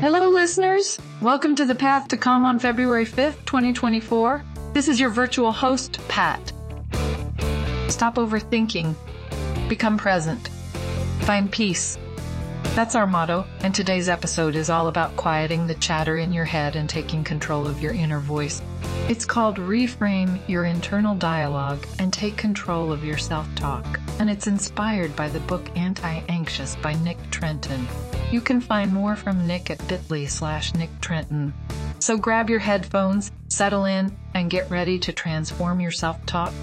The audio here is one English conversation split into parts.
Hello, listeners. Welcome to The Path to Calm on February 5th, 2024. This is your virtual host, Pat. Stop overthinking, become present, find peace. That's our motto, and today's episode is all about quieting the chatter in your head and taking control of your inner voice. It's called Reframe Your Internal Dialogue and Take Control of Your Self Talk, and it's inspired by the book Anti Anxious by Nick Trenton. You can find more from Nick at bit.ly slash Nick Trenton. So grab your headphones, settle in, and get ready to transform your self talk.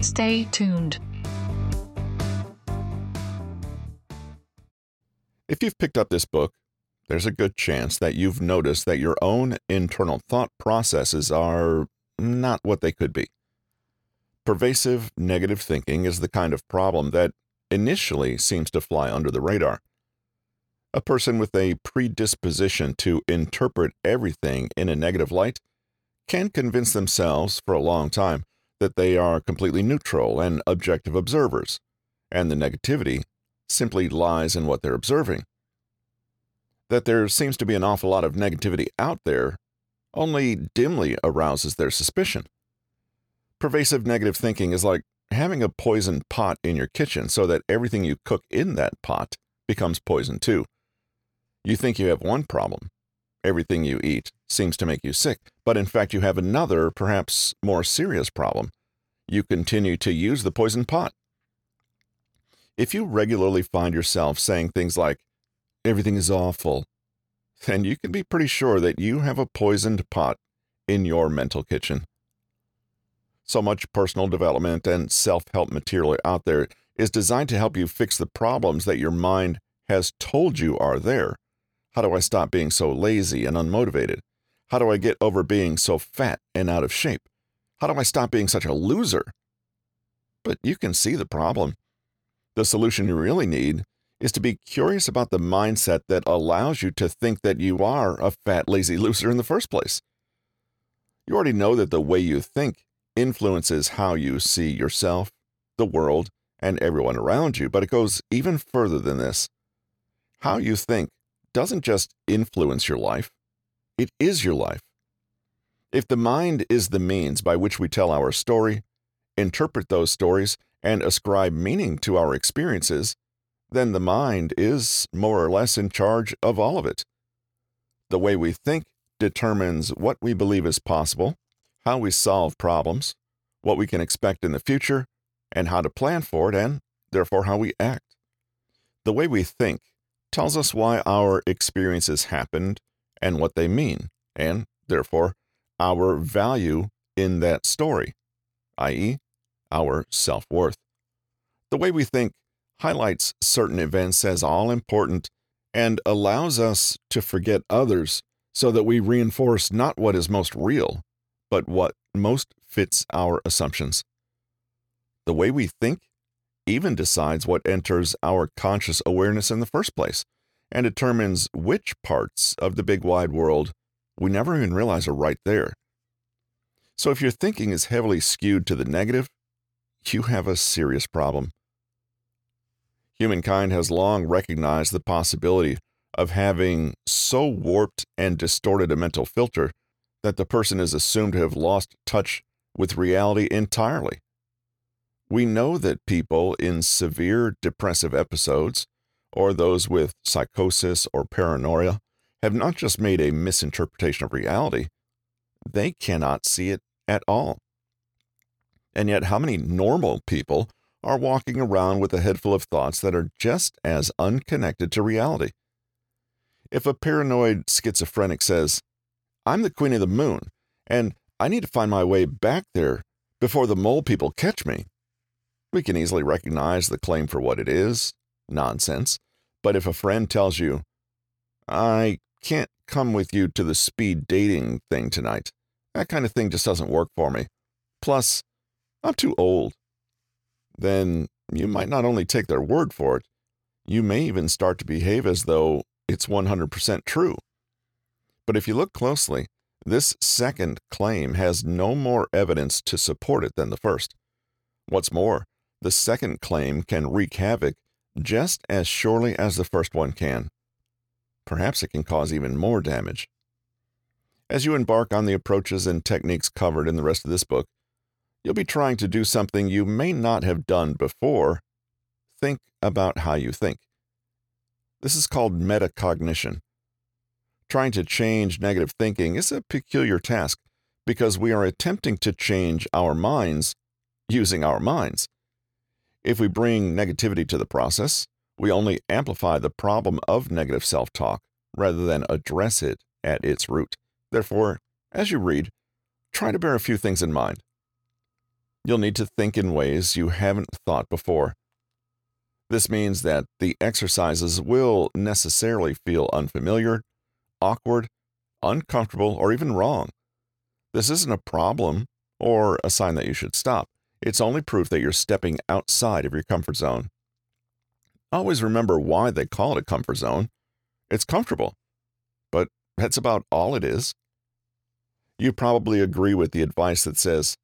Stay tuned. If you've picked up this book, there's a good chance that you've noticed that your own internal thought processes are not what they could be. Pervasive negative thinking is the kind of problem that initially seems to fly under the radar. A person with a predisposition to interpret everything in a negative light can convince themselves for a long time that they are completely neutral and objective observers, and the negativity simply lies in what they're observing. That there seems to be an awful lot of negativity out there only dimly arouses their suspicion. Pervasive negative thinking is like having a poisoned pot in your kitchen so that everything you cook in that pot becomes poison too. You think you have one problem. Everything you eat seems to make you sick, but in fact, you have another, perhaps more serious problem. You continue to use the poison pot. If you regularly find yourself saying things like, everything is awful, then you can be pretty sure that you have a poisoned pot in your mental kitchen. So much personal development and self help material out there is designed to help you fix the problems that your mind has told you are there. How do I stop being so lazy and unmotivated? How do I get over being so fat and out of shape? How do I stop being such a loser? But you can see the problem. The solution you really need is to be curious about the mindset that allows you to think that you are a fat, lazy loser in the first place. You already know that the way you think influences how you see yourself, the world, and everyone around you, but it goes even further than this. How you think doesn't just influence your life, it is your life. If the mind is the means by which we tell our story, interpret those stories, and ascribe meaning to our experiences, then the mind is more or less in charge of all of it. The way we think determines what we believe is possible, how we solve problems, what we can expect in the future, and how to plan for it, and therefore how we act. The way we think tells us why our experiences happened and what they mean, and therefore our value in that story, i.e., our self worth. The way we think highlights certain events as all important and allows us to forget others so that we reinforce not what is most real, but what most fits our assumptions. The way we think even decides what enters our conscious awareness in the first place and determines which parts of the big wide world we never even realize are right there. So if your thinking is heavily skewed to the negative, you have a serious problem. Humankind has long recognized the possibility of having so warped and distorted a mental filter that the person is assumed to have lost touch with reality entirely. We know that people in severe depressive episodes, or those with psychosis or paranoia, have not just made a misinterpretation of reality, they cannot see it at all. And yet, how many normal people are walking around with a head full of thoughts that are just as unconnected to reality? If a paranoid schizophrenic says, I'm the queen of the moon, and I need to find my way back there before the mole people catch me, we can easily recognize the claim for what it is nonsense. But if a friend tells you, I can't come with you to the speed dating thing tonight, that kind of thing just doesn't work for me. Plus, I'm too old. Then you might not only take their word for it, you may even start to behave as though it's 100% true. But if you look closely, this second claim has no more evidence to support it than the first. What's more, the second claim can wreak havoc just as surely as the first one can. Perhaps it can cause even more damage. As you embark on the approaches and techniques covered in the rest of this book, you'll be trying to do something you may not have done before. Think about how you think. This is called metacognition. Trying to change negative thinking is a peculiar task because we are attempting to change our minds using our minds. If we bring negativity to the process, we only amplify the problem of negative self talk rather than address it at its root. Therefore, as you read, try to bear a few things in mind. You'll need to think in ways you haven't thought before. This means that the exercises will necessarily feel unfamiliar, awkward, uncomfortable, or even wrong. This isn't a problem or a sign that you should stop. It's only proof that you're stepping outside of your comfort zone. Always remember why they call it a comfort zone. It's comfortable, but that's about all it is. You probably agree with the advice that says,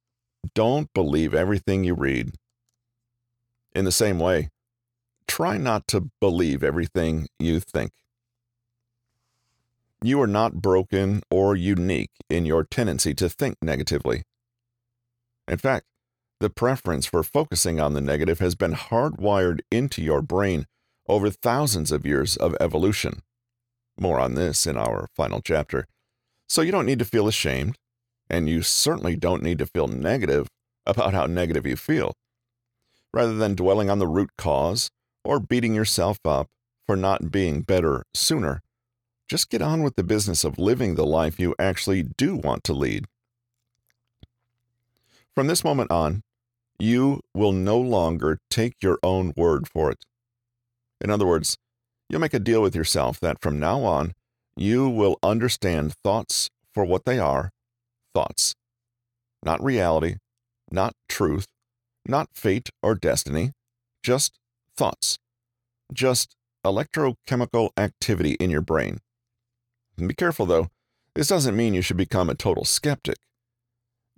don't believe everything you read. In the same way, try not to believe everything you think. You are not broken or unique in your tendency to think negatively. In fact, the preference for focusing on the negative has been hardwired into your brain over thousands of years of evolution. More on this in our final chapter. So you don't need to feel ashamed, and you certainly don't need to feel negative about how negative you feel. Rather than dwelling on the root cause or beating yourself up for not being better sooner, just get on with the business of living the life you actually do want to lead. From this moment on, you will no longer take your own word for it. In other words, you'll make a deal with yourself that from now on, you will understand thoughts for what they are thoughts, not reality, not truth, not fate or destiny, just thoughts, just electrochemical activity in your brain. Be careful though, this doesn't mean you should become a total skeptic.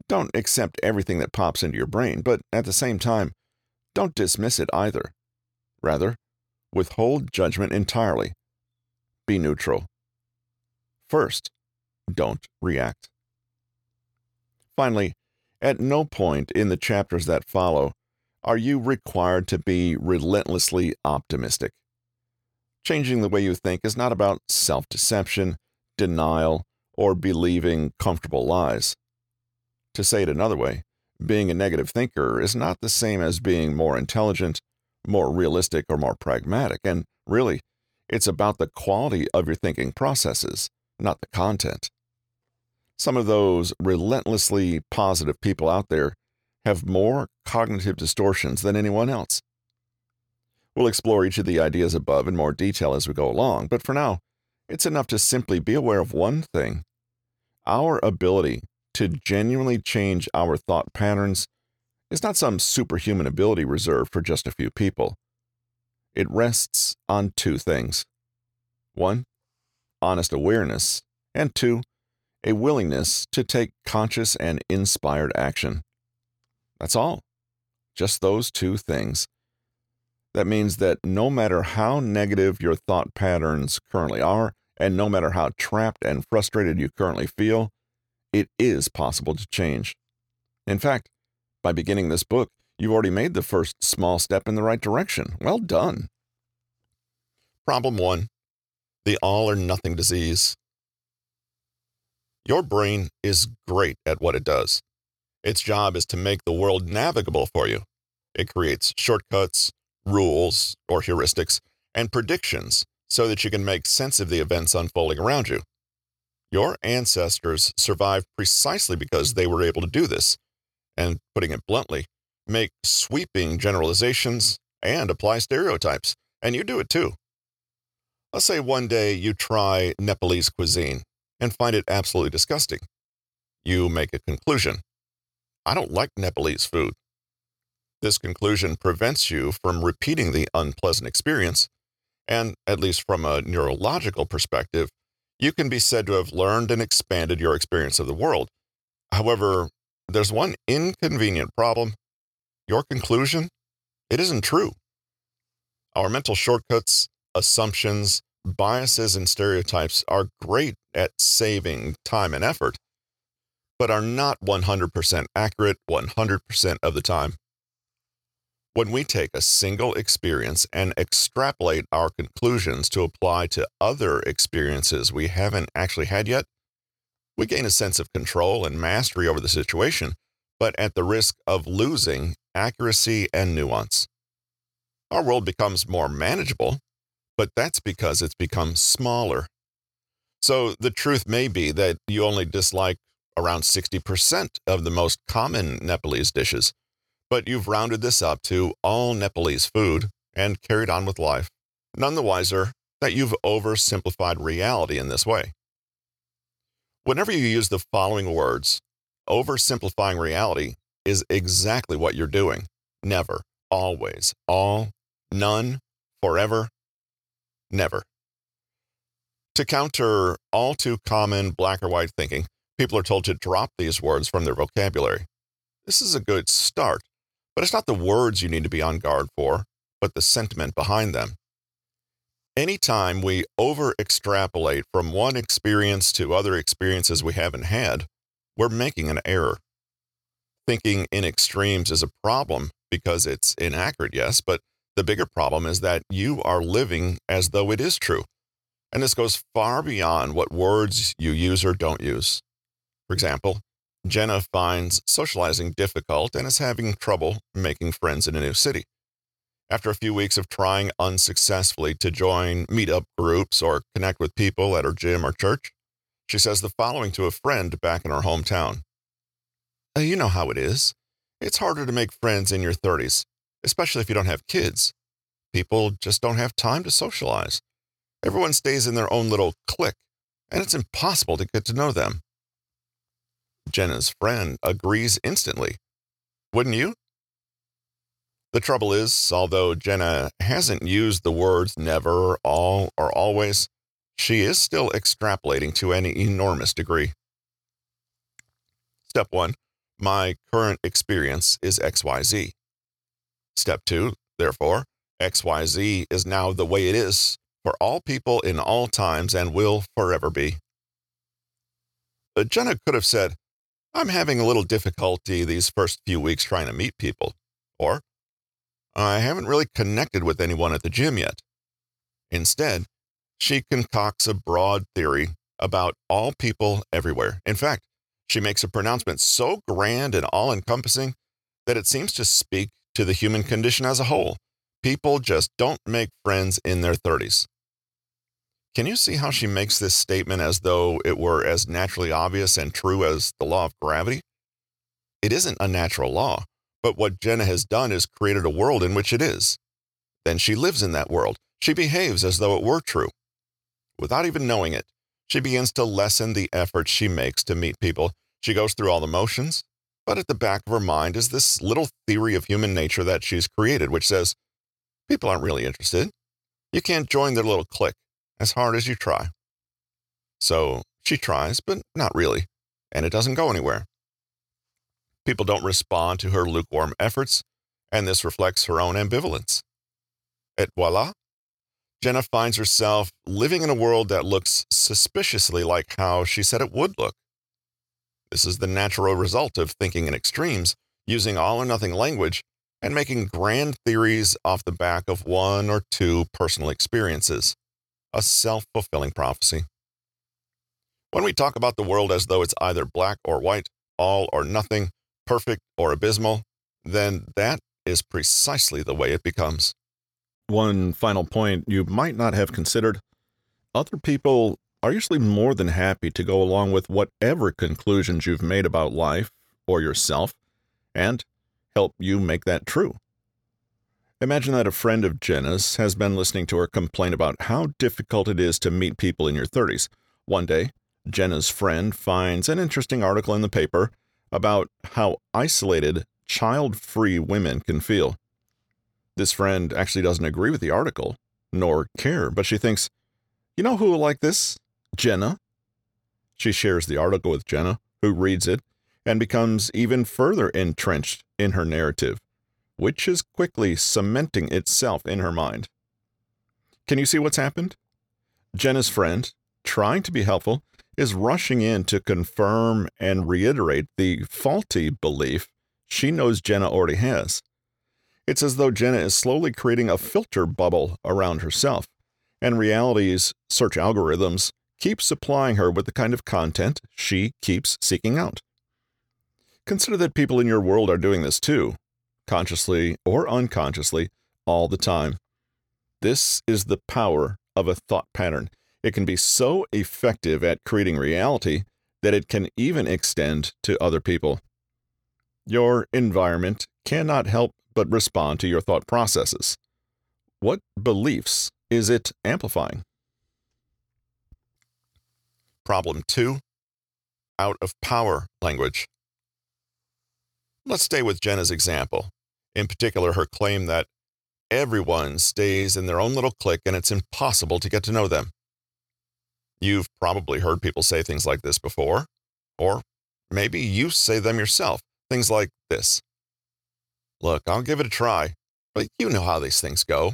Don't accept everything that pops into your brain, but at the same time, don't dismiss it either. Rather, withhold judgment entirely. Be neutral. First, don't react. Finally, at no point in the chapters that follow are you required to be relentlessly optimistic. Changing the way you think is not about self deception, denial, or believing comfortable lies. To say it another way, being a negative thinker is not the same as being more intelligent, more realistic, or more pragmatic. And really, it's about the quality of your thinking processes, not the content. Some of those relentlessly positive people out there have more cognitive distortions than anyone else. We'll explore each of the ideas above in more detail as we go along, but for now, it's enough to simply be aware of one thing. Our ability to genuinely change our thought patterns is not some superhuman ability reserved for just a few people. It rests on two things one, honest awareness, and two, a willingness to take conscious and inspired action. That's all. Just those two things. That means that no matter how negative your thought patterns currently are, and no matter how trapped and frustrated you currently feel, it is possible to change. In fact, by beginning this book, you've already made the first small step in the right direction. Well done. Problem one the all or nothing disease. Your brain is great at what it does. Its job is to make the world navigable for you. It creates shortcuts, rules, or heuristics, and predictions so that you can make sense of the events unfolding around you. Your ancestors survived precisely because they were able to do this, and putting it bluntly, make sweeping generalizations and apply stereotypes, and you do it too. Let's say one day you try Nepalese cuisine and find it absolutely disgusting. You make a conclusion. I don't like Nepalese food. This conclusion prevents you from repeating the unpleasant experience, and at least from a neurological perspective, you can be said to have learned and expanded your experience of the world. However, there's one inconvenient problem. Your conclusion, it isn't true. Our mental shortcuts, assumptions, biases, and stereotypes are great at saving time and effort, but are not 100% accurate 100% of the time. When we take a single experience and extrapolate our conclusions to apply to other experiences we haven't actually had yet, we gain a sense of control and mastery over the situation, but at the risk of losing accuracy and nuance. Our world becomes more manageable, but that's because it's become smaller. So the truth may be that you only dislike around 60% of the most common Nepalese dishes but you've rounded this up to all Nepalese food and carried on with life, none the wiser that you've oversimplified reality in this way. Whenever you use the following words, oversimplifying reality is exactly what you're doing. Never, always, all, none, forever, never. To counter all too common black or white thinking, people are told to drop these words from their vocabulary. This is a good start, but it's not the words you need to be on guard for, but the sentiment behind them. Anytime we over extrapolate from one experience to other experiences we haven't had, we're making an error. Thinking in extremes is a problem because it's inaccurate, yes, but the bigger problem is that you are living as though it is true. And this goes far beyond what words you use or don't use. For example, Jenna finds socializing difficult and is having trouble making friends in a new city. After a few weeks of trying unsuccessfully to join meetup groups or connect with people at her gym or church, she says the following to a friend back in her hometown You know how it is. It's harder to make friends in your 30s, especially if you don't have kids. People just don't have time to socialize. Everyone stays in their own little clique, and it's impossible to get to know them. Jenna's friend agrees instantly. Wouldn't you? The trouble is, although Jenna hasn't used the words never, all, or always, she is still extrapolating to an enormous degree. Step one, my current experience is XYZ. Step two, therefore, XYZ is now the way it is for all people in all times and will forever be. But Jenna could have said, I'm having a little difficulty these first few weeks trying to meet people. Or, I haven't really connected with anyone at the gym yet. Instead, she concocts a broad theory about all people everywhere. In fact, she makes a pronouncement so grand and all encompassing that it seems to speak to the human condition as a whole. People just don't make friends in their 30s. Can you see how she makes this statement as though it were as naturally obvious and true as the law of gravity? It isn't a natural law, but what Jenna has done is created a world in which it is. Then she lives in that world. She behaves as though it were true. Without even knowing it, she begins to lessen the effort she makes to meet people. She goes through all the motions, but at the back of her mind is this little theory of human nature that she's created, which says, people aren't really interested. You can't join their little clique as hard as you try. So she tries, but not really, and it doesn't go anywhere. People don't respond to her lukewarm efforts, and this reflects her own ambivalence. Et voila, Jenna finds herself living in a world that looks suspiciously like how she said it would look. This is the natural result of thinking in extremes, using all or nothing language, and making grand theories off the back of one or two personal experiences a self fulfilling prophecy. When we talk about the world as though it's either black or white, all or nothing, perfect or abysmal, then that is precisely the way it becomes. One final point you might not have considered other people are usually more than happy to go along with whatever conclusions you've made about life or yourself and help you make that true. Imagine that a friend of Jenna's has been listening to her complain about how difficult it is to meet people in your 30s. One day, Jenna's friend finds an interesting article in the paper about how isolated, child free women can feel. This friend actually doesn't agree with the article, nor care, but she thinks, you know who will like this? Jenna. She shares the article with Jenna, who reads it and becomes even further entrenched in her narrative which is quickly cementing itself in her mind. Can you see what's happened? Jenna's friend, trying to be helpful, is rushing in to confirm and reiterate the faulty belief she knows Jenna already has. It's as though Jenna is slowly creating a filter bubble around herself, and reality's search algorithms keep supplying her with the kind of content she keeps seeking out. Consider that people in your world are doing this too, consciously or unconsciously, all the time. This is the power of a thought pattern. It can be so effective at creating reality that it can even extend to other people. Your environment cannot help but respond to your thought processes. What beliefs is it amplifying? Problem two out of power language. Let's stay with Jenna's example, in particular, her claim that everyone stays in their own little clique and it's impossible to get to know them. You've probably heard people say things like this before, or maybe you say them yourself. Things like this Look, I'll give it a try, but you know how these things go.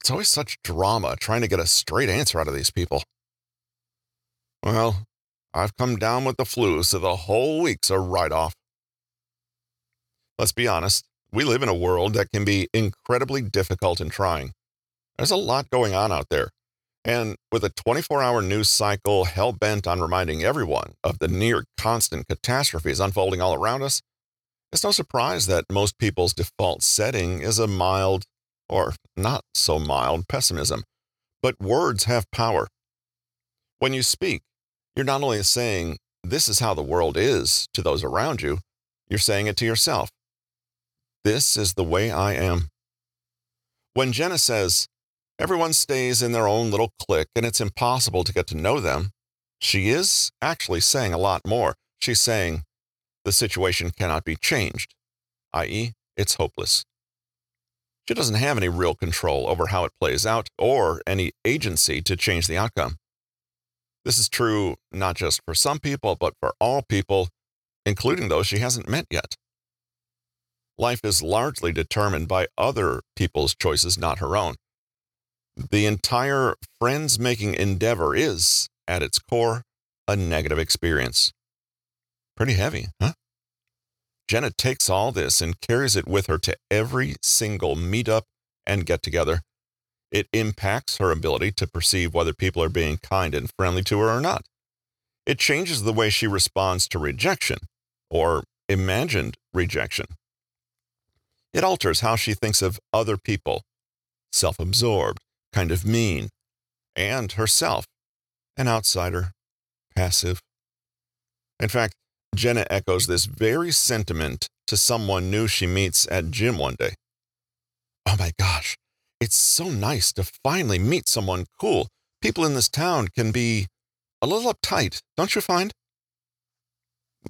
It's always such drama trying to get a straight answer out of these people. Well, I've come down with the flu, so the whole week's a write off. Let's be honest, we live in a world that can be incredibly difficult and trying. There's a lot going on out there. And with a 24 hour news cycle hell bent on reminding everyone of the near constant catastrophes unfolding all around us, it's no surprise that most people's default setting is a mild, or not so mild, pessimism. But words have power. When you speak, you're not only saying, This is how the world is to those around you, you're saying it to yourself. This is the way I am. When Jenna says, Everyone stays in their own little clique and it's impossible to get to know them, she is actually saying a lot more. She's saying, the situation cannot be changed, i.e., it's hopeless. She doesn't have any real control over how it plays out or any agency to change the outcome. This is true not just for some people, but for all people, including those she hasn't met yet. Life is largely determined by other people's choices, not her own. The entire friends making endeavor is, at its core, a negative experience. Pretty heavy, huh? Jenna takes all this and carries it with her to every single meetup and get together. It impacts her ability to perceive whether people are being kind and friendly to her or not. It changes the way she responds to rejection or imagined rejection. It alters how she thinks of other people, self absorbed, kind of mean, and herself, an outsider, passive. In fact, Jenna echoes this very sentiment to someone new she meets at gym one day. Oh my gosh, it's so nice to finally meet someone cool. People in this town can be a little uptight, don't you find?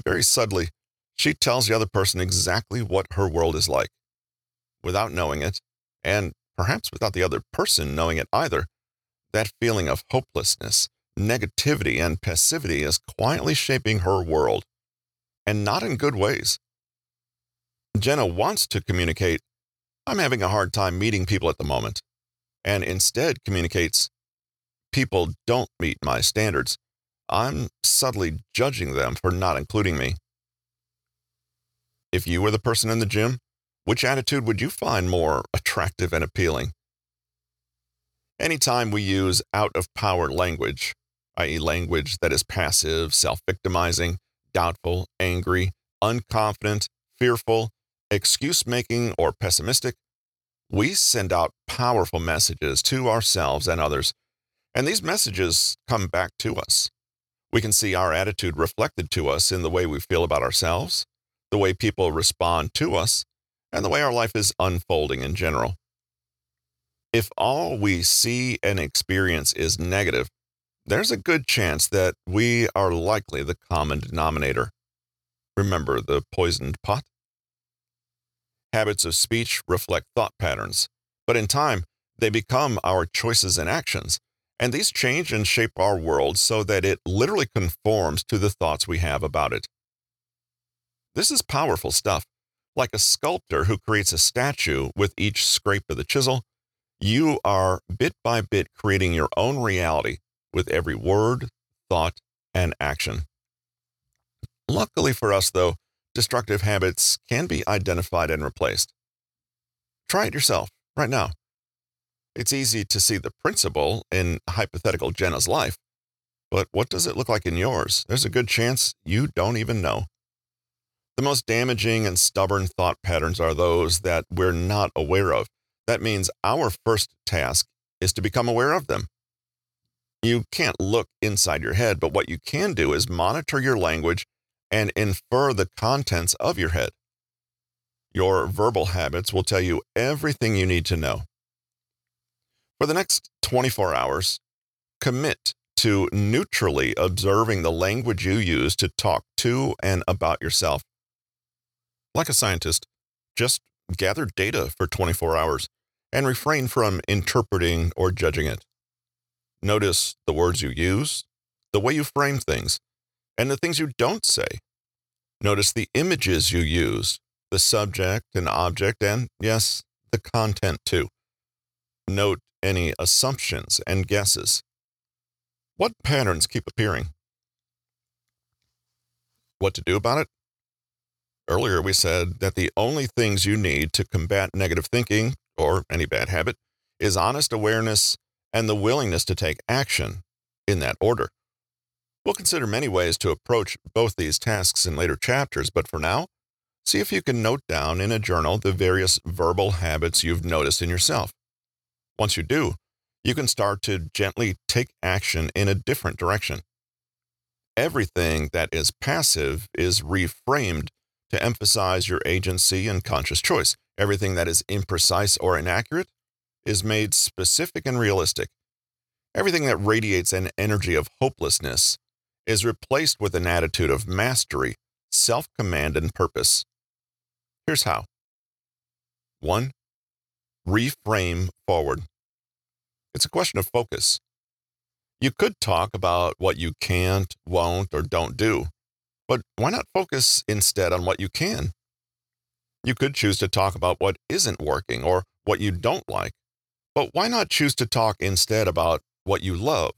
Very subtly, she tells the other person exactly what her world is like. Without knowing it, and perhaps without the other person knowing it either, that feeling of hopelessness, negativity, and passivity is quietly shaping her world and not in good ways. Jenna wants to communicate, I'm having a hard time meeting people at the moment, and instead communicates, people don't meet my standards. I'm subtly judging them for not including me. If you were the person in the gym, which attitude would you find more attractive and appealing? Anytime we use out of power language, i.e., language that is passive, self victimizing, doubtful, angry, unconfident, fearful, excuse making, or pessimistic, we send out powerful messages to ourselves and others, and these messages come back to us. We can see our attitude reflected to us in the way we feel about ourselves, the way people respond to us, and the way our life is unfolding in general. If all we see and experience is negative, there's a good chance that we are likely the common denominator. Remember the poisoned pot? Habits of speech reflect thought patterns, but in time, they become our choices and actions, and these change and shape our world so that it literally conforms to the thoughts we have about it. This is powerful stuff. Like a sculptor who creates a statue with each scrape of the chisel, You are bit by bit creating your own reality with every word, thought, and action. Luckily for us, though, destructive habits can be identified and replaced. Try it yourself right now. It's easy to see the principle in hypothetical Jenna's life, but what does it look like in yours? There's a good chance you don't even know. The most damaging and stubborn thought patterns are those that we're not aware of. That means our first task is to become aware of them. You can't look inside your head, but what you can do is monitor your language and infer the contents of your head. Your verbal habits will tell you everything you need to know. For the next 24 hours, commit to neutrally observing the language you use to talk to and about yourself. Like a scientist, just gather data for 24 hours and refrain from interpreting or judging it. Notice the words you use, the way you frame things, and the things you don't say. Notice the images you use, the subject and object, and yes, the content too. Note any assumptions and guesses. What patterns keep appearing? What to do about it? Earlier, we said that the only things you need to combat negative thinking or any bad habit is honest awareness and the willingness to take action in that order. We'll consider many ways to approach both these tasks in later chapters, but for now, see if you can note down in a journal the various verbal habits you've noticed in yourself. Once you do, you can start to gently take action in a different direction. Everything that is passive is reframed to emphasize your agency and conscious choice. Everything that is imprecise or inaccurate is made specific and realistic. Everything that radiates an energy of hopelessness is replaced with an attitude of mastery, self command, and purpose. Here's how 1. Reframe forward. It's a question of focus. You could talk about what you can't, won't, or don't do, but why not focus instead on what you can? You could choose to talk about what isn't working or what you don't like, but why not choose to talk instead about what you love,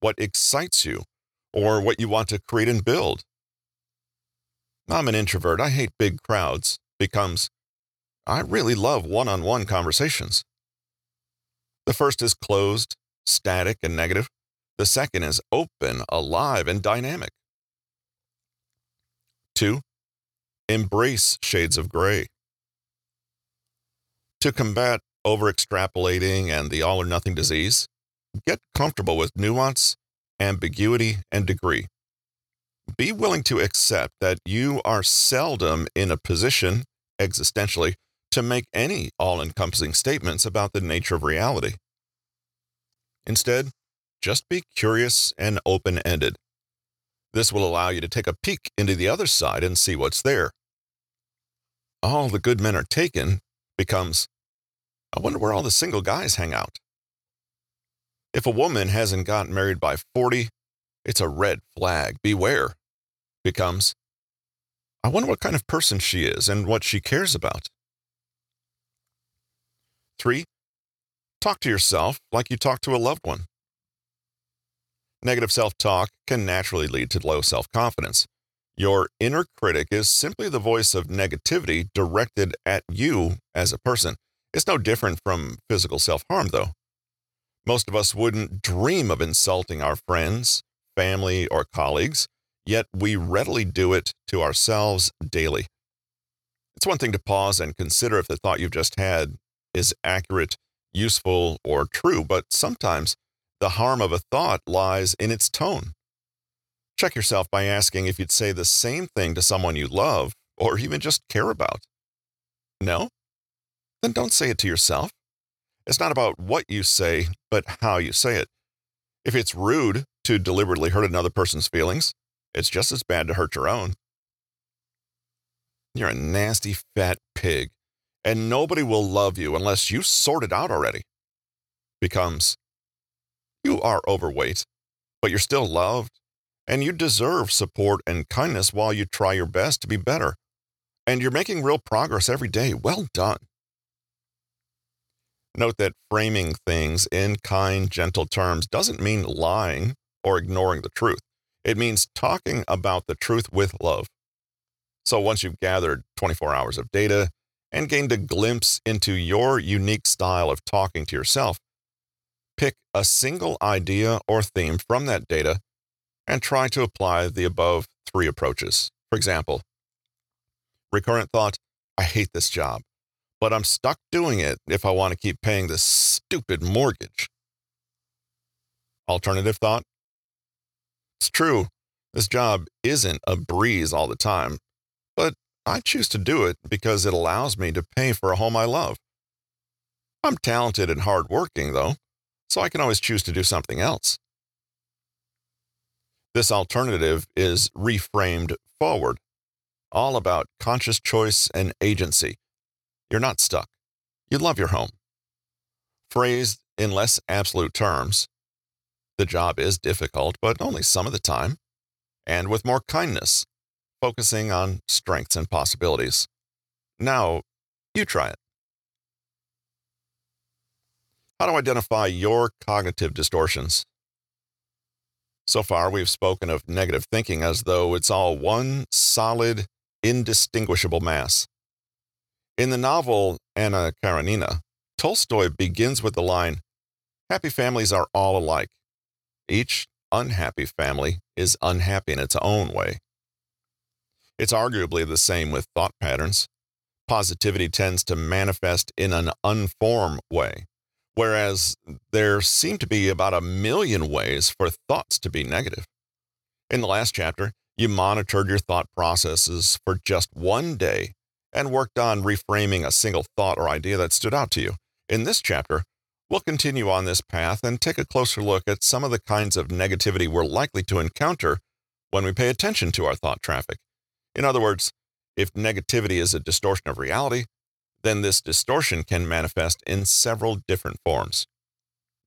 what excites you, or what you want to create and build. I'm an introvert. I hate big crowds becomes I really love one on one conversations. The first is closed, static, and negative. The second is open, alive, and dynamic. Two, embrace shades of gray. To combat over extrapolating and the all or nothing disease, get comfortable with nuance ambiguity, and degree. Be willing to accept that you are seldom in a position, existentially, to make any all encompassing statements about the nature of reality. Instead, just be curious and open ended. This will allow you to take a peek into the other side and see what's there. All the good men are taken becomes, I wonder where all the single guys hang out. If a woman hasn't gotten married by 40, it's a red flag. Beware. Becomes, I wonder what kind of person she is and what she cares about. Three, talk to yourself like you talk to a loved one. Negative self talk can naturally lead to low self confidence. Your inner critic is simply the voice of negativity directed at you as a person. It's no different from physical self harm, though. Most of us wouldn't dream of insulting our friends, family, or colleagues, yet we readily do it to ourselves daily. It's one thing to pause and consider if the thought you've just had is accurate, useful, or true, but sometimes the harm of a thought lies in its tone. Check yourself by asking if you'd say the same thing to someone you love or even just care about. No? Then don't say it to yourself. It's not about what you say, but how you say it. If it's rude to deliberately hurt another person's feelings, it's just as bad to hurt your own. You're a nasty fat pig, and nobody will love you unless you sort it out already. Becomes, you are overweight, but you're still loved, and you deserve support and kindness while you try your best to be better. And you're making real progress every day. Well done. Note that framing things in kind, gentle terms doesn't mean lying or ignoring the truth. It means talking about the truth with love. So once you've gathered 24 hours of data and gained a glimpse into your unique style of talking to yourself, pick a single idea or theme from that data and try to apply the above three approaches. For example, recurrent thought, I hate this job, but I'm stuck doing it if I want to keep paying this stupid mortgage. Alternative thought, it's true, this job isn't a breeze all the time, but I choose to do it because it allows me to pay for a home I love. I'm talented and hardworking, though, so I can always choose to do something else. This alternative is reframed forward, all about conscious choice and agency. You're not stuck. You love your home. Phrased in less absolute terms, the job is difficult, but only some of the time, and with more kindness, focusing on strengths and possibilities. Now, you try it. How to identify your cognitive distortions. So far, we've spoken of negative thinking as though it's all one solid, indistinguishable mass. In the novel Anna Karenina, Tolstoy begins with the line Happy families are all alike. Each unhappy family is unhappy in its own way. It's arguably the same with thought patterns. Positivity tends to manifest in an unformed way, whereas there seem to be about a million ways for thoughts to be negative. In the last chapter, you monitored your thought processes for just one day and worked on reframing a single thought or idea that stood out to you. In this chapter, We'll continue on this path and take a closer look at some of the kinds of negativity we're likely to encounter when we pay attention to our thought traffic. In other words, if negativity is a distortion of reality, then this distortion can manifest in several different forms.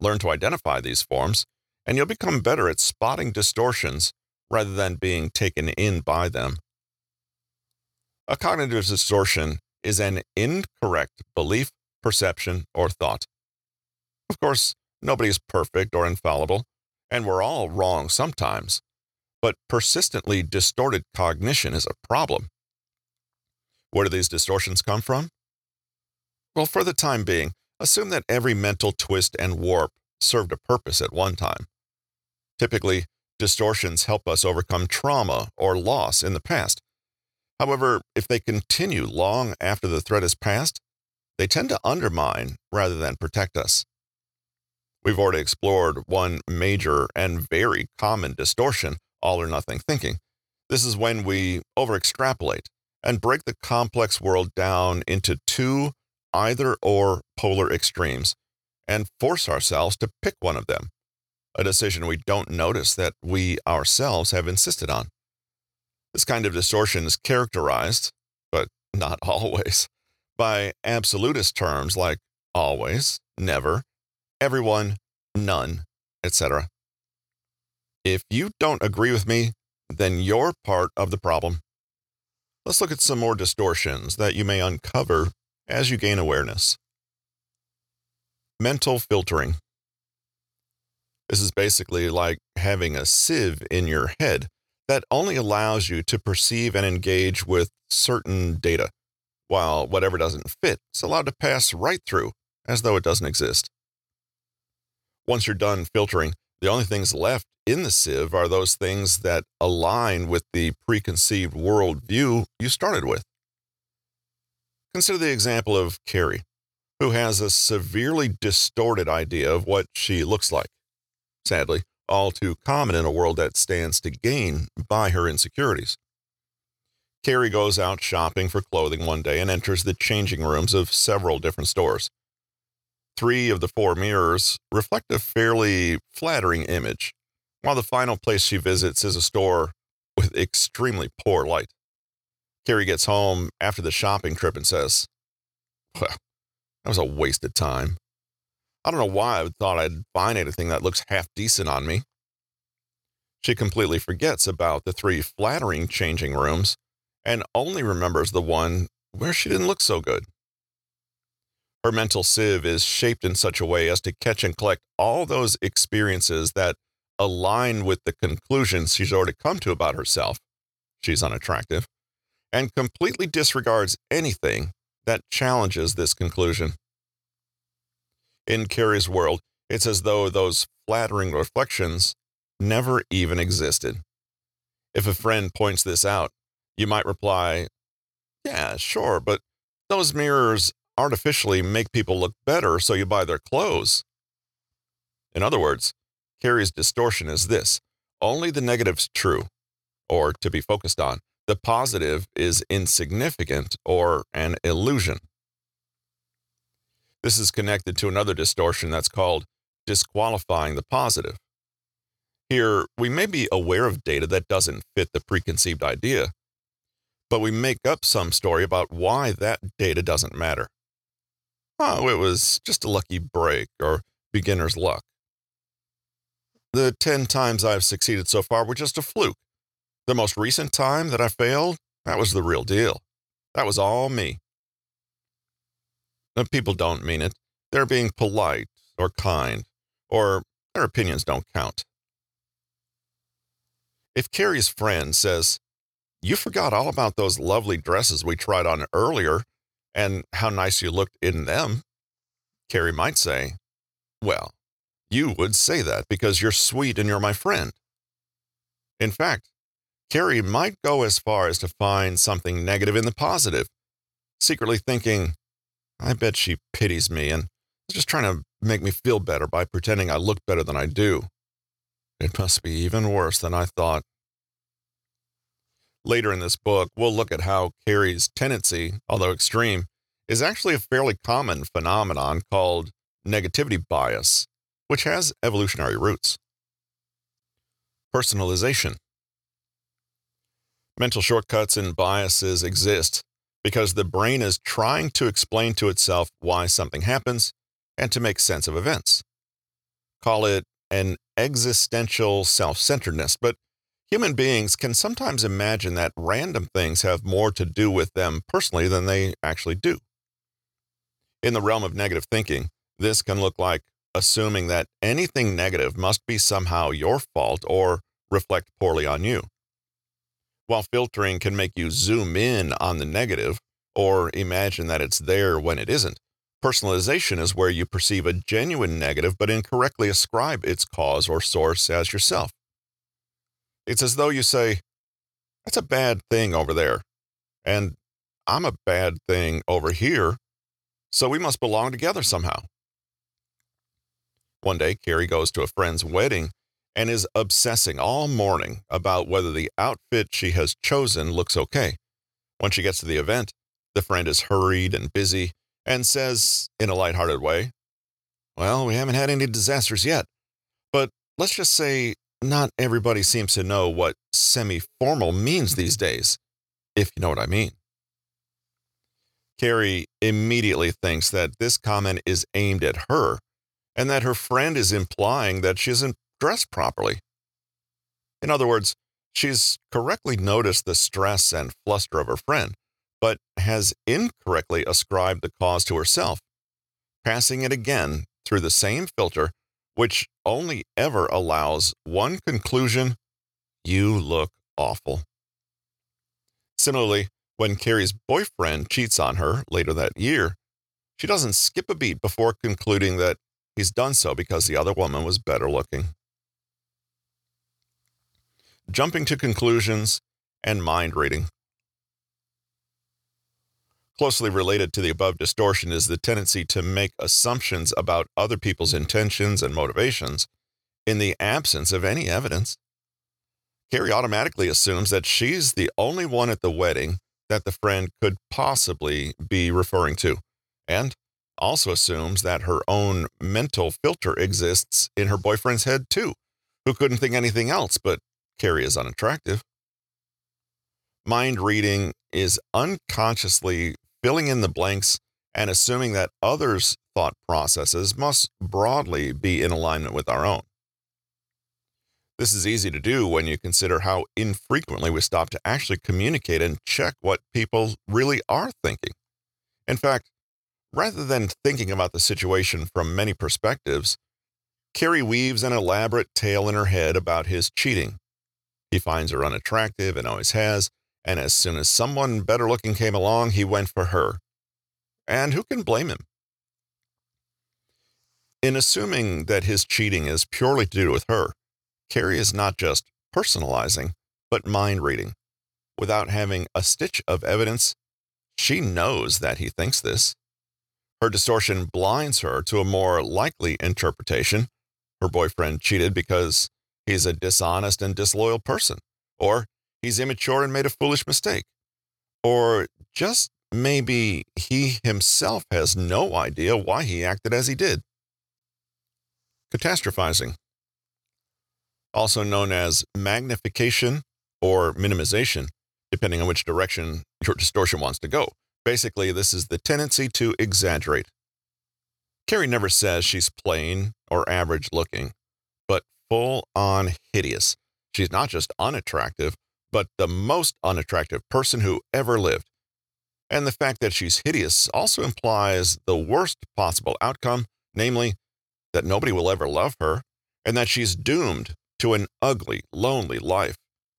Learn to identify these forms, and you'll become better at spotting distortions rather than being taken in by them. A cognitive distortion is an incorrect belief, perception, or thought. Of course, nobody is perfect or infallible, and we're all wrong sometimes, but persistently distorted cognition is a problem. Where do these distortions come from? Well, for the time being, assume that every mental twist and warp served a purpose at one time. Typically, distortions help us overcome trauma or loss in the past. However, if they continue long after the threat is past, they tend to undermine rather than protect us. We've already explored one major and very common distortion all or nothing thinking. This is when we overextrapolate and break the complex world down into two either or polar extremes and force ourselves to pick one of them, a decision we don't notice that we ourselves have insisted on. This kind of distortion is characterized, but not always, by absolutist terms like always, never, everyone, none, etc. If you don't agree with me, then you're part of the problem. Let's look at some more distortions that you may uncover as you gain awareness. Mental filtering. This is basically like having a sieve in your head that only allows you to perceive and engage with certain data, while whatever doesn't fit is allowed to pass right through as though it doesn't exist once you're done filtering, the only things left in the sieve are those things that align with the preconceived worldview you started with. Consider the example of Carrie, who has a severely distorted idea of what she looks like. Sadly, all too common in a world that stands to gain by her insecurities. Carrie goes out shopping for clothing one day and enters the changing rooms of several different stores. Three of the four mirrors reflect a fairly flattering image, while the final place she visits is a store with extremely poor light. Carrie gets home after the shopping trip and says, Well, that was a waste of time. I don't know why I thought I'd find anything that looks half decent on me. She completely forgets about the three flattering changing rooms and only remembers the one where she didn't look so good. Her mental sieve is shaped in such a way as to catch and collect all those experiences that align with the conclusions she's already come to about herself. She's unattractive and completely disregards anything that challenges this conclusion. In Carrie's world, it's as though those flattering reflections never even existed. If a friend points this out, you might reply, Yeah, sure, but those mirrors artificially make people look better, so you buy their clothes. In other words, Carrie's distortion is this only the negative's true, or to be focused on. The positive is insignificant or an illusion. This is connected to another distortion that's called disqualifying the positive. Here, we may be aware of data that doesn't fit the preconceived idea, but we make up some story about why that data doesn't matter. Oh, it was just a lucky break or beginner's luck. The 10 times I've succeeded so far were just a fluke. The most recent time that I failed, that was the real deal. That was all me. People don't mean it. They're being polite or kind, or their opinions don't count. If Carrie's friend says, You forgot all about those lovely dresses we tried on earlier and how nice you looked in them, Carrie might say, Well, you would say that because you're sweet and you're my friend. In fact, Carrie might go as far as to find something negative in the positive, secretly thinking, I bet she pities me and is just trying to make me feel better by pretending I look better than I do. It must be even worse than I thought. Later in this book, we'll look at how Carrie's tendency, although extreme, is actually a fairly common phenomenon called negativity bias, which has evolutionary roots. Personalization. Mental shortcuts and biases exist because the brain is trying to explain to itself why something happens and to make sense of events. Call it an existential self centeredness, but human beings can sometimes imagine that random things have more to do with them personally than they actually do. In the realm of negative thinking, this can look like assuming that anything negative must be somehow your fault or reflect poorly on you. While filtering can make you zoom in on the negative or imagine that it's there when it isn't, personalization is where you perceive a genuine negative but incorrectly ascribe its cause or source as yourself. It's as though you say, That's a bad thing over there, and I'm a bad thing over here, so we must belong together somehow. One day, Carrie goes to a friend's wedding and is obsessing all morning about whether the outfit she has chosen looks okay. When she gets to the event, the friend is hurried and busy and says, in a lighthearted way, Well, we haven't had any disasters yet, but let's just say not everybody seems to know what semi formal means these days, if you know what I mean. Carrie immediately thinks that this comment is aimed at her and that her friend is implying that she isn't dressed properly. In other words, she's correctly noticed the stress and fluster of her friend, but has incorrectly ascribed the cause to herself, passing it again through the same filter, which only ever allows one conclusion you look awful. Similarly, when Carrie's boyfriend cheats on her later that year, she doesn't skip a beat before concluding that he's done so because the other woman was better looking jumping to conclusions, and mind reading. Closely related to the above distortion is the tendency to make assumptions about other people's intentions and motivations in the absence of any evidence. Carrie automatically assumes that she's the only one at the wedding that the friend could possibly be referring to, and also assumes that her own mental filter exists in her boyfriend's head too, who couldn't think anything else but Carrie is unattractive. Mind reading is unconsciously filling in the blanks and assuming that others' thought processes must broadly be in alignment with our own. This is easy to do when you consider how infrequently we stop to actually communicate and check what people really are thinking. In fact, Rather than thinking about the situation from many perspectives, Carrie weaves an elaborate tale in her head about his cheating. He finds her unattractive and always has, and as soon as someone better looking came along, he went for her. And who can blame him? In assuming that his cheating is purely to do with her, Carrie is not just personalizing, but mind reading. Without having a stitch of evidence, she knows that he thinks this. Her distortion blinds her to a more likely interpretation. Her boyfriend cheated because he's a dishonest and disloyal person, or he's immature and made a foolish mistake, or just maybe he himself has no idea why he acted as he did. Catastrophizing, also known as magnification or minimization, depending on which direction your distortion wants to go. Basically, this is the tendency to exaggerate. Carrie never says she's plain or average looking, full on hideous. She's not just unattractive, but the most unattractive person who ever lived. And the fact that she's hideous also implies the worst possible outcome, namely, that nobody will ever love her, and that she's doomed to an ugly, lonely life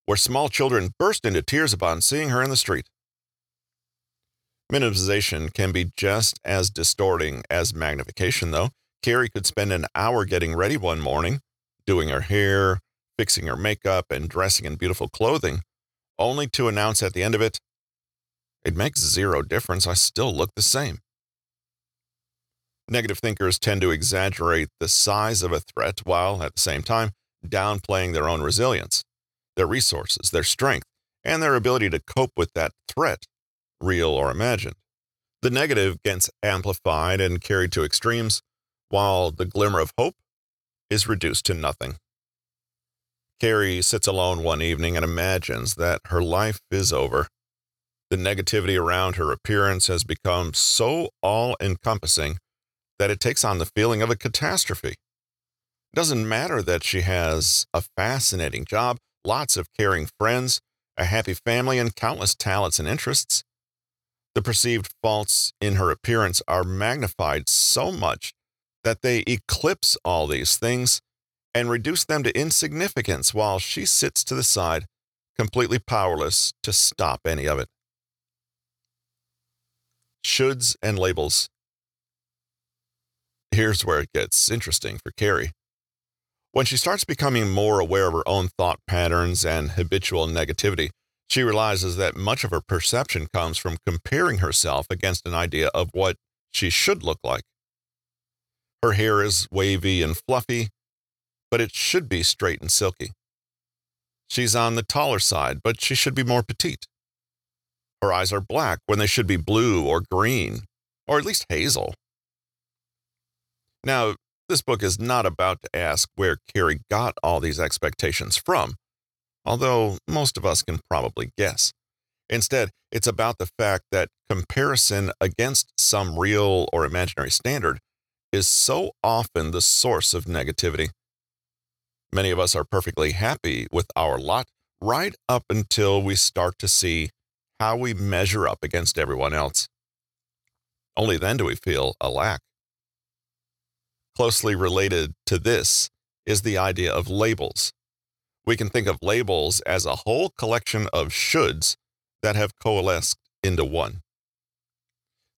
where small children burst into tears upon seeing her in the street. Minimization can be just as distorting as magnification, though. Carrie could spend an hour getting ready one morning, doing her hair, fixing her makeup, and dressing in beautiful clothing, only to announce at the end of it, it makes zero difference. I still look the same. Negative thinkers tend to exaggerate the size of a threat while, at the same time, downplaying their own resilience, their resources, their strength, and their ability to cope with that threat real or imagined. The negative gets amplified and carried to extremes, while the glimmer of hope is reduced to nothing. Carrie sits alone one evening and imagines that her life is over. The negativity around her appearance has become so all encompassing that it takes on the feeling of a catastrophe. It doesn't matter that she has a fascinating job, lots of caring friends, a happy family, and countless talents and interests. The perceived faults in her appearance are magnified so much that they eclipse all these things and reduce them to insignificance while she sits to the side, completely powerless to stop any of it. Shoulds and labels. Here's where it gets interesting for Carrie. When she starts becoming more aware of her own thought patterns and habitual negativity, she realizes that much of her perception comes from comparing herself against an idea of what she should look like. Her hair is wavy and fluffy, but it should be straight and silky. She's on the taller side, but she should be more petite. Her eyes are black when they should be blue or green, or at least hazel. Now, this book is not about to ask where Carrie got all these expectations from although most of us can probably guess. Instead, it's about the fact that comparison against some real or imaginary standard is so often the source of negativity. Many of us are perfectly happy with our lot right up until we start to see how we measure up against everyone else. Only then do we feel a lack. Closely related to this is the idea of labels we can think of labels as a whole collection of shoulds that have coalesced into one.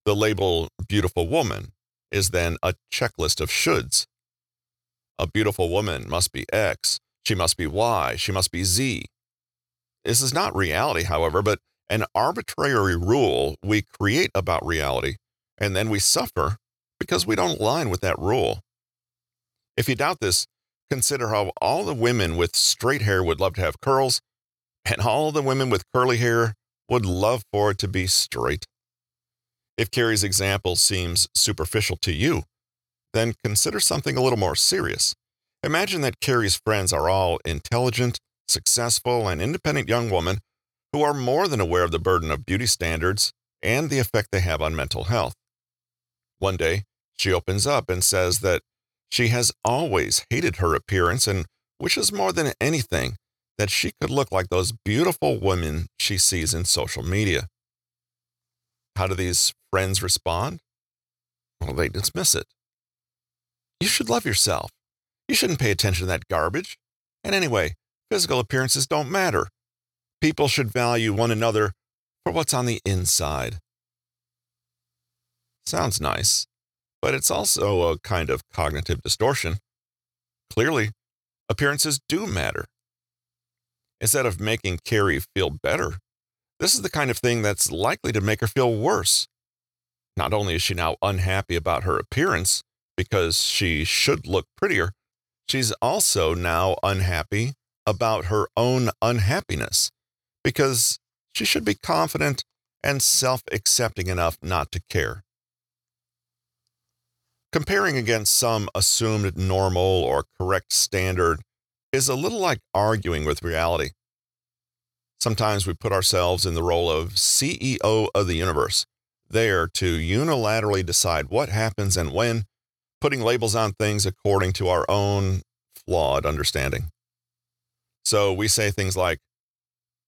The label beautiful woman is then a checklist of shoulds. A beautiful woman must be X, she must be Y, she must be Z. This is not reality, however, but an arbitrary rule we create about reality, and then we suffer because we don't align with that rule. If you doubt this, consider how all the women with straight hair would love to have curls, and all the women with curly hair would love for it to be straight. If Carrie's example seems superficial to you, then consider something a little more serious. Imagine that Carrie's friends are all intelligent, successful, and independent young women who are more than aware of the burden of beauty standards and the effect they have on mental health. One day, she opens up and says that she has always hated her appearance and wishes more than anything that she could look like those beautiful women she sees in social media. How do these friends respond? Well, they dismiss it. You should love yourself. You shouldn't pay attention to that garbage. And anyway, physical appearances don't matter. People should value one another for what's on the inside. Sounds nice, but it's also a kind of cognitive distortion. Clearly, appearances do matter. Instead of making Carrie feel better, this is the kind of thing that's likely to make her feel worse. Not only is she now unhappy about her appearance because she should look prettier, she's also now unhappy about her own unhappiness because she should be confident and self accepting enough not to care. Comparing against some assumed normal or correct standard is a little like arguing with reality. Sometimes we put ourselves in the role of CEO of the universe, there to unilaterally decide what happens and when, putting labels on things according to our own flawed understanding. So we say things like,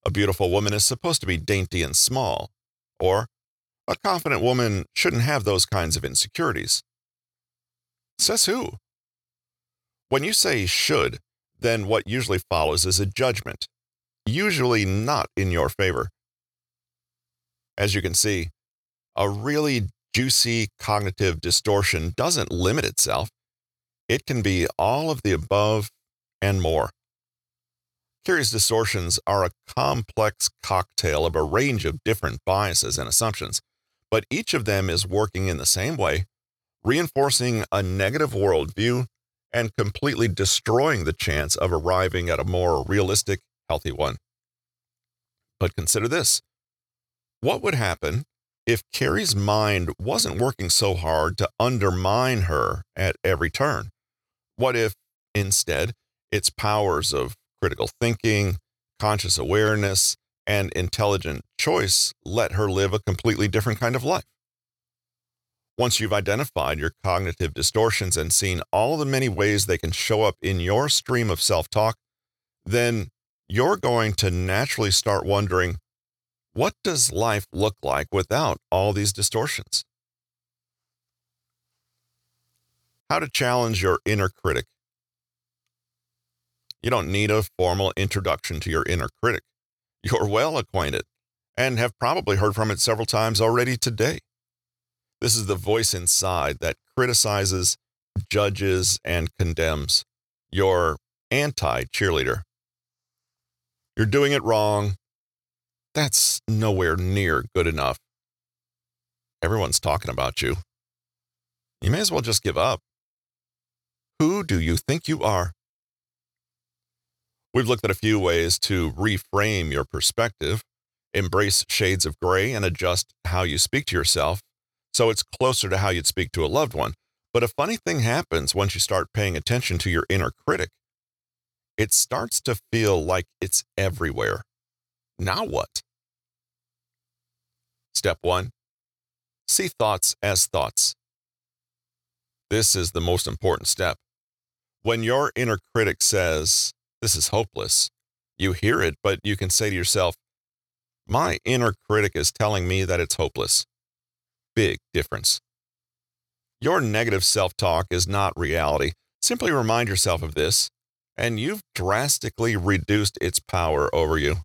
a beautiful woman is supposed to be dainty and small, or a confident woman shouldn't have those kinds of insecurities. Says who? When you say should, then what usually follows is a judgment, usually not in your favor. As you can see, a really juicy cognitive distortion doesn't limit itself. It can be all of the above and more. Curious distortions are a complex cocktail of a range of different biases and assumptions, but each of them is working in the same way, reinforcing a negative worldview and completely destroying the chance of arriving at a more realistic, healthy one. But consider this what would happen if Carrie's mind wasn't working so hard to undermine her at every turn? What if, instead, its powers of critical thinking, conscious awareness, and intelligent choice let her live a completely different kind of life? Once you've identified your cognitive distortions and seen all the many ways they can show up in your stream of self talk, then you're going to naturally start wondering what does life look like without all these distortions? How to challenge your inner critic. You don't need a formal introduction to your inner critic. You're well acquainted and have probably heard from it several times already today. This is the voice inside that criticizes, judges, and condemns. Your anti cheerleader. You're doing it wrong. That's nowhere near good enough. Everyone's talking about you. You may as well just give up. Who do you think you are? We've looked at a few ways to reframe your perspective, embrace shades of gray, and adjust how you speak to yourself so it's closer to how you'd speak to a loved one. But a funny thing happens once you start paying attention to your inner critic. It starts to feel like it's everywhere. Now what? Step one see thoughts as thoughts. This is the most important step. When your inner critic says, This is hopeless, you hear it, but you can say to yourself, My inner critic is telling me that it's hopeless big difference. Your negative self talk is not reality. Simply remind yourself of this, and you've drastically reduced its power over you.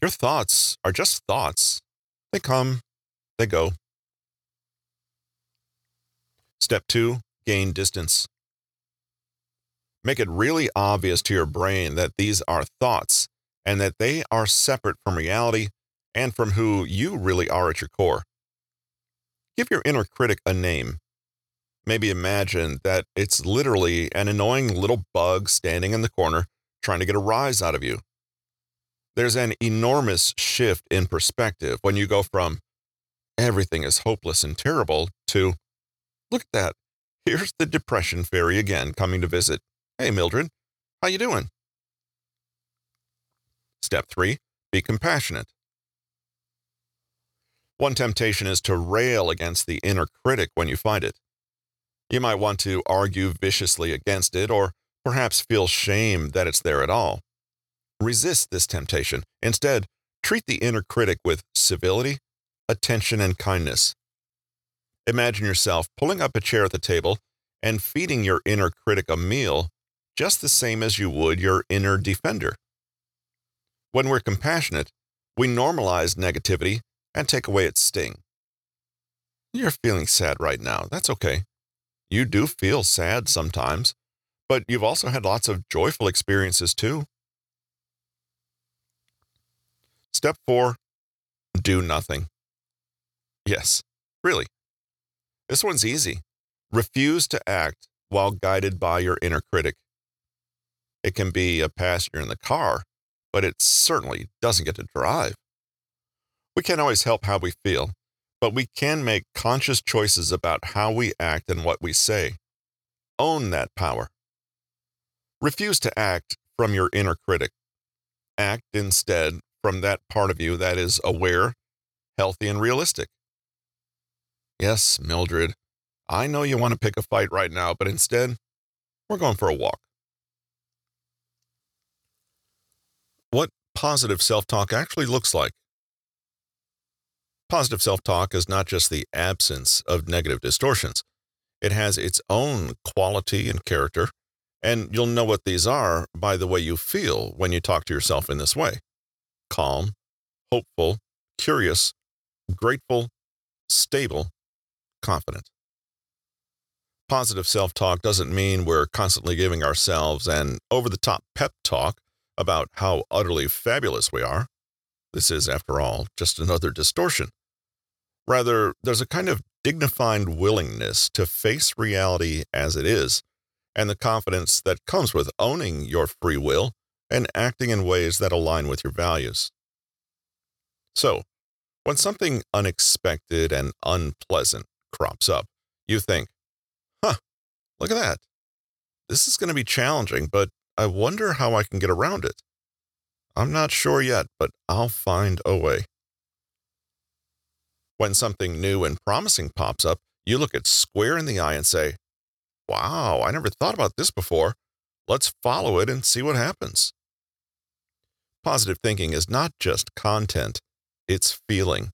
Your thoughts are just thoughts. They come, they go. Step two gain distance. Make it really obvious to your brain that these are thoughts and that they are separate from reality and from who you really are at your core. Give your inner critic a name. Maybe imagine that it's literally an annoying little bug standing in the corner trying to get a rise out of you. There's an enormous shift in perspective when you go from everything is hopeless and terrible to look at that. Here's the depression fairy again coming to visit. Hey Mildred, how you doing? Step 3, be compassionate. One temptation is to rail against the inner critic when you find it. You might want to argue viciously against it or perhaps feel shame that it's there at all. Resist this temptation. Instead, treat the inner critic with civility, attention, and kindness. Imagine yourself pulling up a chair at the table and feeding your inner critic a meal just the same as you would your inner defender. When we're compassionate, we normalize negativity and take away its sting. You're feeling sad right now. That's okay. You do feel sad sometimes, but you've also had lots of joyful experiences too. Step four do nothing. Yes, really. This one's easy. Refuse to act while guided by your inner critic. It can be a passenger in the car, but it certainly doesn't get to drive. We can't always help how we feel, but we can make conscious choices about how we act and what we say. Own that power. Refuse to act from your inner critic. Act instead from that part of you that is aware, healthy, and realistic. Yes, Mildred, I know you want to pick a fight right now, but instead, we're going for a walk. What positive self talk actually looks like. Positive self talk is not just the absence of negative distortions, it has its own quality and character, and you'll know what these are by the way you feel when you talk to yourself in this way calm, hopeful, curious, grateful, stable, confident. Positive self talk doesn't mean we're constantly giving ourselves an over the top pep talk about how utterly fabulous we are. This is, after all, just another distortion. Rather, there's a kind of dignified willingness to face reality as it is, and the confidence that comes with owning your free will and acting in ways that align with your values. So, when something unexpected and unpleasant crops up, you think, huh, look at that. This is going to be challenging, but I wonder how I can get around it. I'm not sure yet, but I'll find a way. When something new and promising pops up, you look it square in the eye and say, Wow, I never thought about this before. Let's follow it and see what happens. Positive thinking is not just content, it's feeling.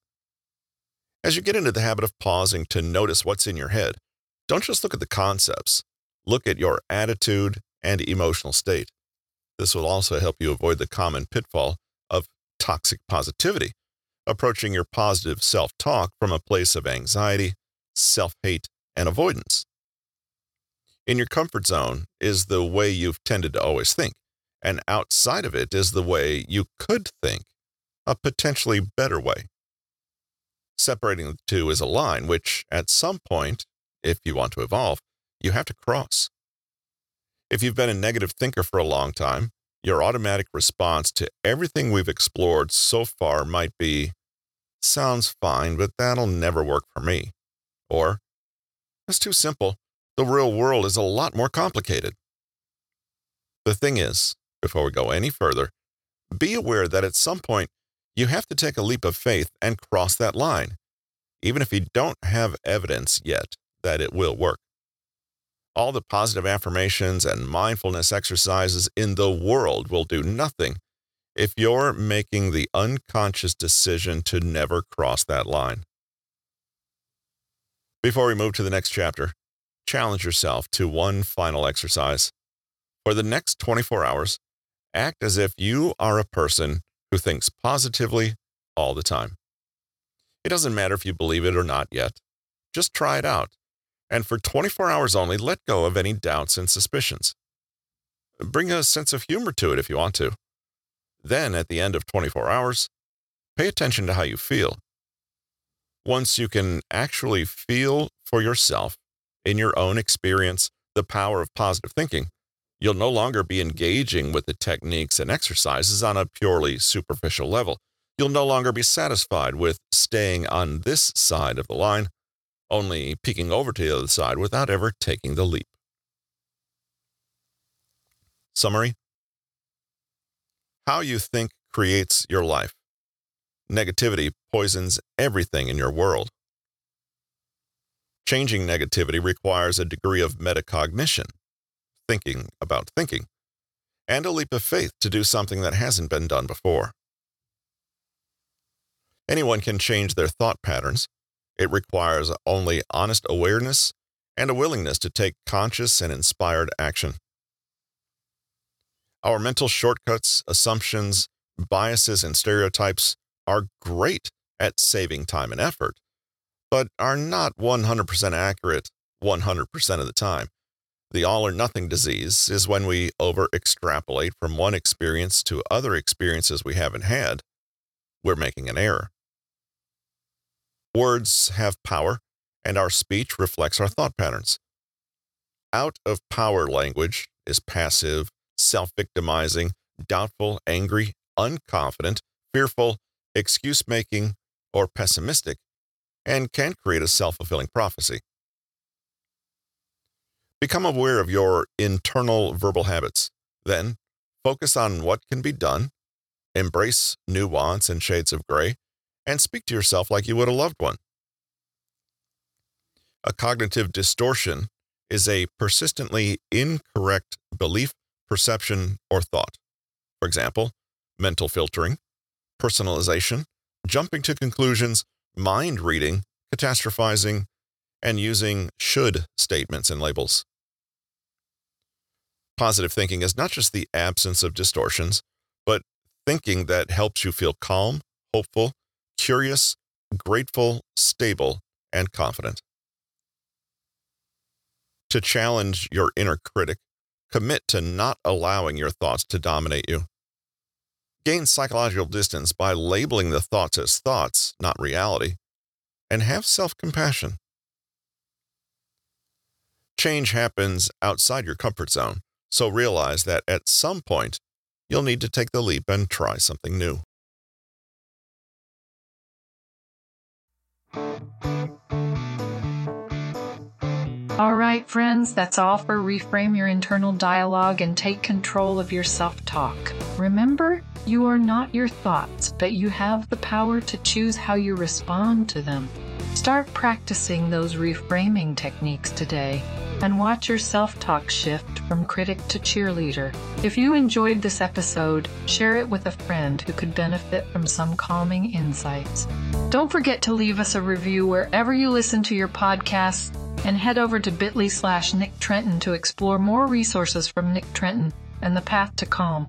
As you get into the habit of pausing to notice what's in your head, don't just look at the concepts, look at your attitude and emotional state. This will also help you avoid the common pitfall of toxic positivity, approaching your positive self talk from a place of anxiety, self hate, and avoidance. In your comfort zone is the way you've tended to always think, and outside of it is the way you could think, a potentially better way. Separating the two is a line which, at some point, if you want to evolve, you have to cross. If you've been a negative thinker for a long time, your automatic response to everything we've explored so far might be, sounds fine, but that'll never work for me. Or, it's too simple. The real world is a lot more complicated. The thing is, before we go any further, be aware that at some point you have to take a leap of faith and cross that line, even if you don't have evidence yet that it will work. All the positive affirmations and mindfulness exercises in the world will do nothing if you're making the unconscious decision to never cross that line. Before we move to the next chapter, challenge yourself to one final exercise. For the next 24 hours, act as if you are a person who thinks positively all the time. It doesn't matter if you believe it or not yet. Just try it out. And for 24 hours only, let go of any doubts and suspicions. Bring a sense of humor to it if you want to. Then, at the end of 24 hours, pay attention to how you feel. Once you can actually feel for yourself, in your own experience, the power of positive thinking, You'll no longer be engaging with the techniques and exercises on a purely superficial level. You'll no longer be satisfied with staying on this side of the line, only peeking over to the other side without ever taking the leap. Summary How you think creates your life. Negativity poisons everything in your world. Changing negativity requires a degree of metacognition thinking about thinking, and a leap of faith to do something that hasn't been done before. Anyone can change their thought patterns, It requires only honest awareness and a willingness to take conscious and inspired action. Our mental shortcuts, assumptions, biases, and stereotypes are great at saving time and effort, but are not 100% accurate 100% of the time. The all or nothing disease is when we over extrapolate from one experience to other experiences we haven't had. We're making an error. Words have power, and our speech reflects our thought patterns. Out of power language is passive, self victimizing, doubtful, angry, unconfident, fearful, excuse making, or pessimistic, and can create a self fulfilling prophecy. Become aware of your internal verbal habits. Then, focus on what can be done, embrace nuance and shades of gray, and speak to yourself like you would a loved one. A cognitive distortion is a persistently incorrect belief, perception, or thought. For example, mental filtering, personalization, jumping to conclusions, mind reading, catastrophizing, and using should statements and labels. Positive thinking is not just the absence of distortions, but thinking that helps you feel calm, hopeful, curious, grateful, stable, and confident. To challenge your inner critic, commit to not allowing your thoughts to dominate you. Gain psychological distance by labeling the thoughts as thoughts, not reality, and have self compassion. Change happens outside your comfort zone. So realize that at some point, you'll need to take the leap and try something new. All right, friends, that's all for Reframe Your Internal Dialogue and Take Control of Your Self Talk. Remember, you are not your thoughts, but you have the power to choose how you respond to them. Start practicing those reframing techniques today and watch your self talk shift from critic to cheerleader. If you enjoyed this episode, share it with a friend who could benefit from some calming insights. Don't forget to leave us a review wherever you listen to your podcasts and head over to bit.ly slash Nick Trenton to explore more resources from Nick Trenton and the path to calm.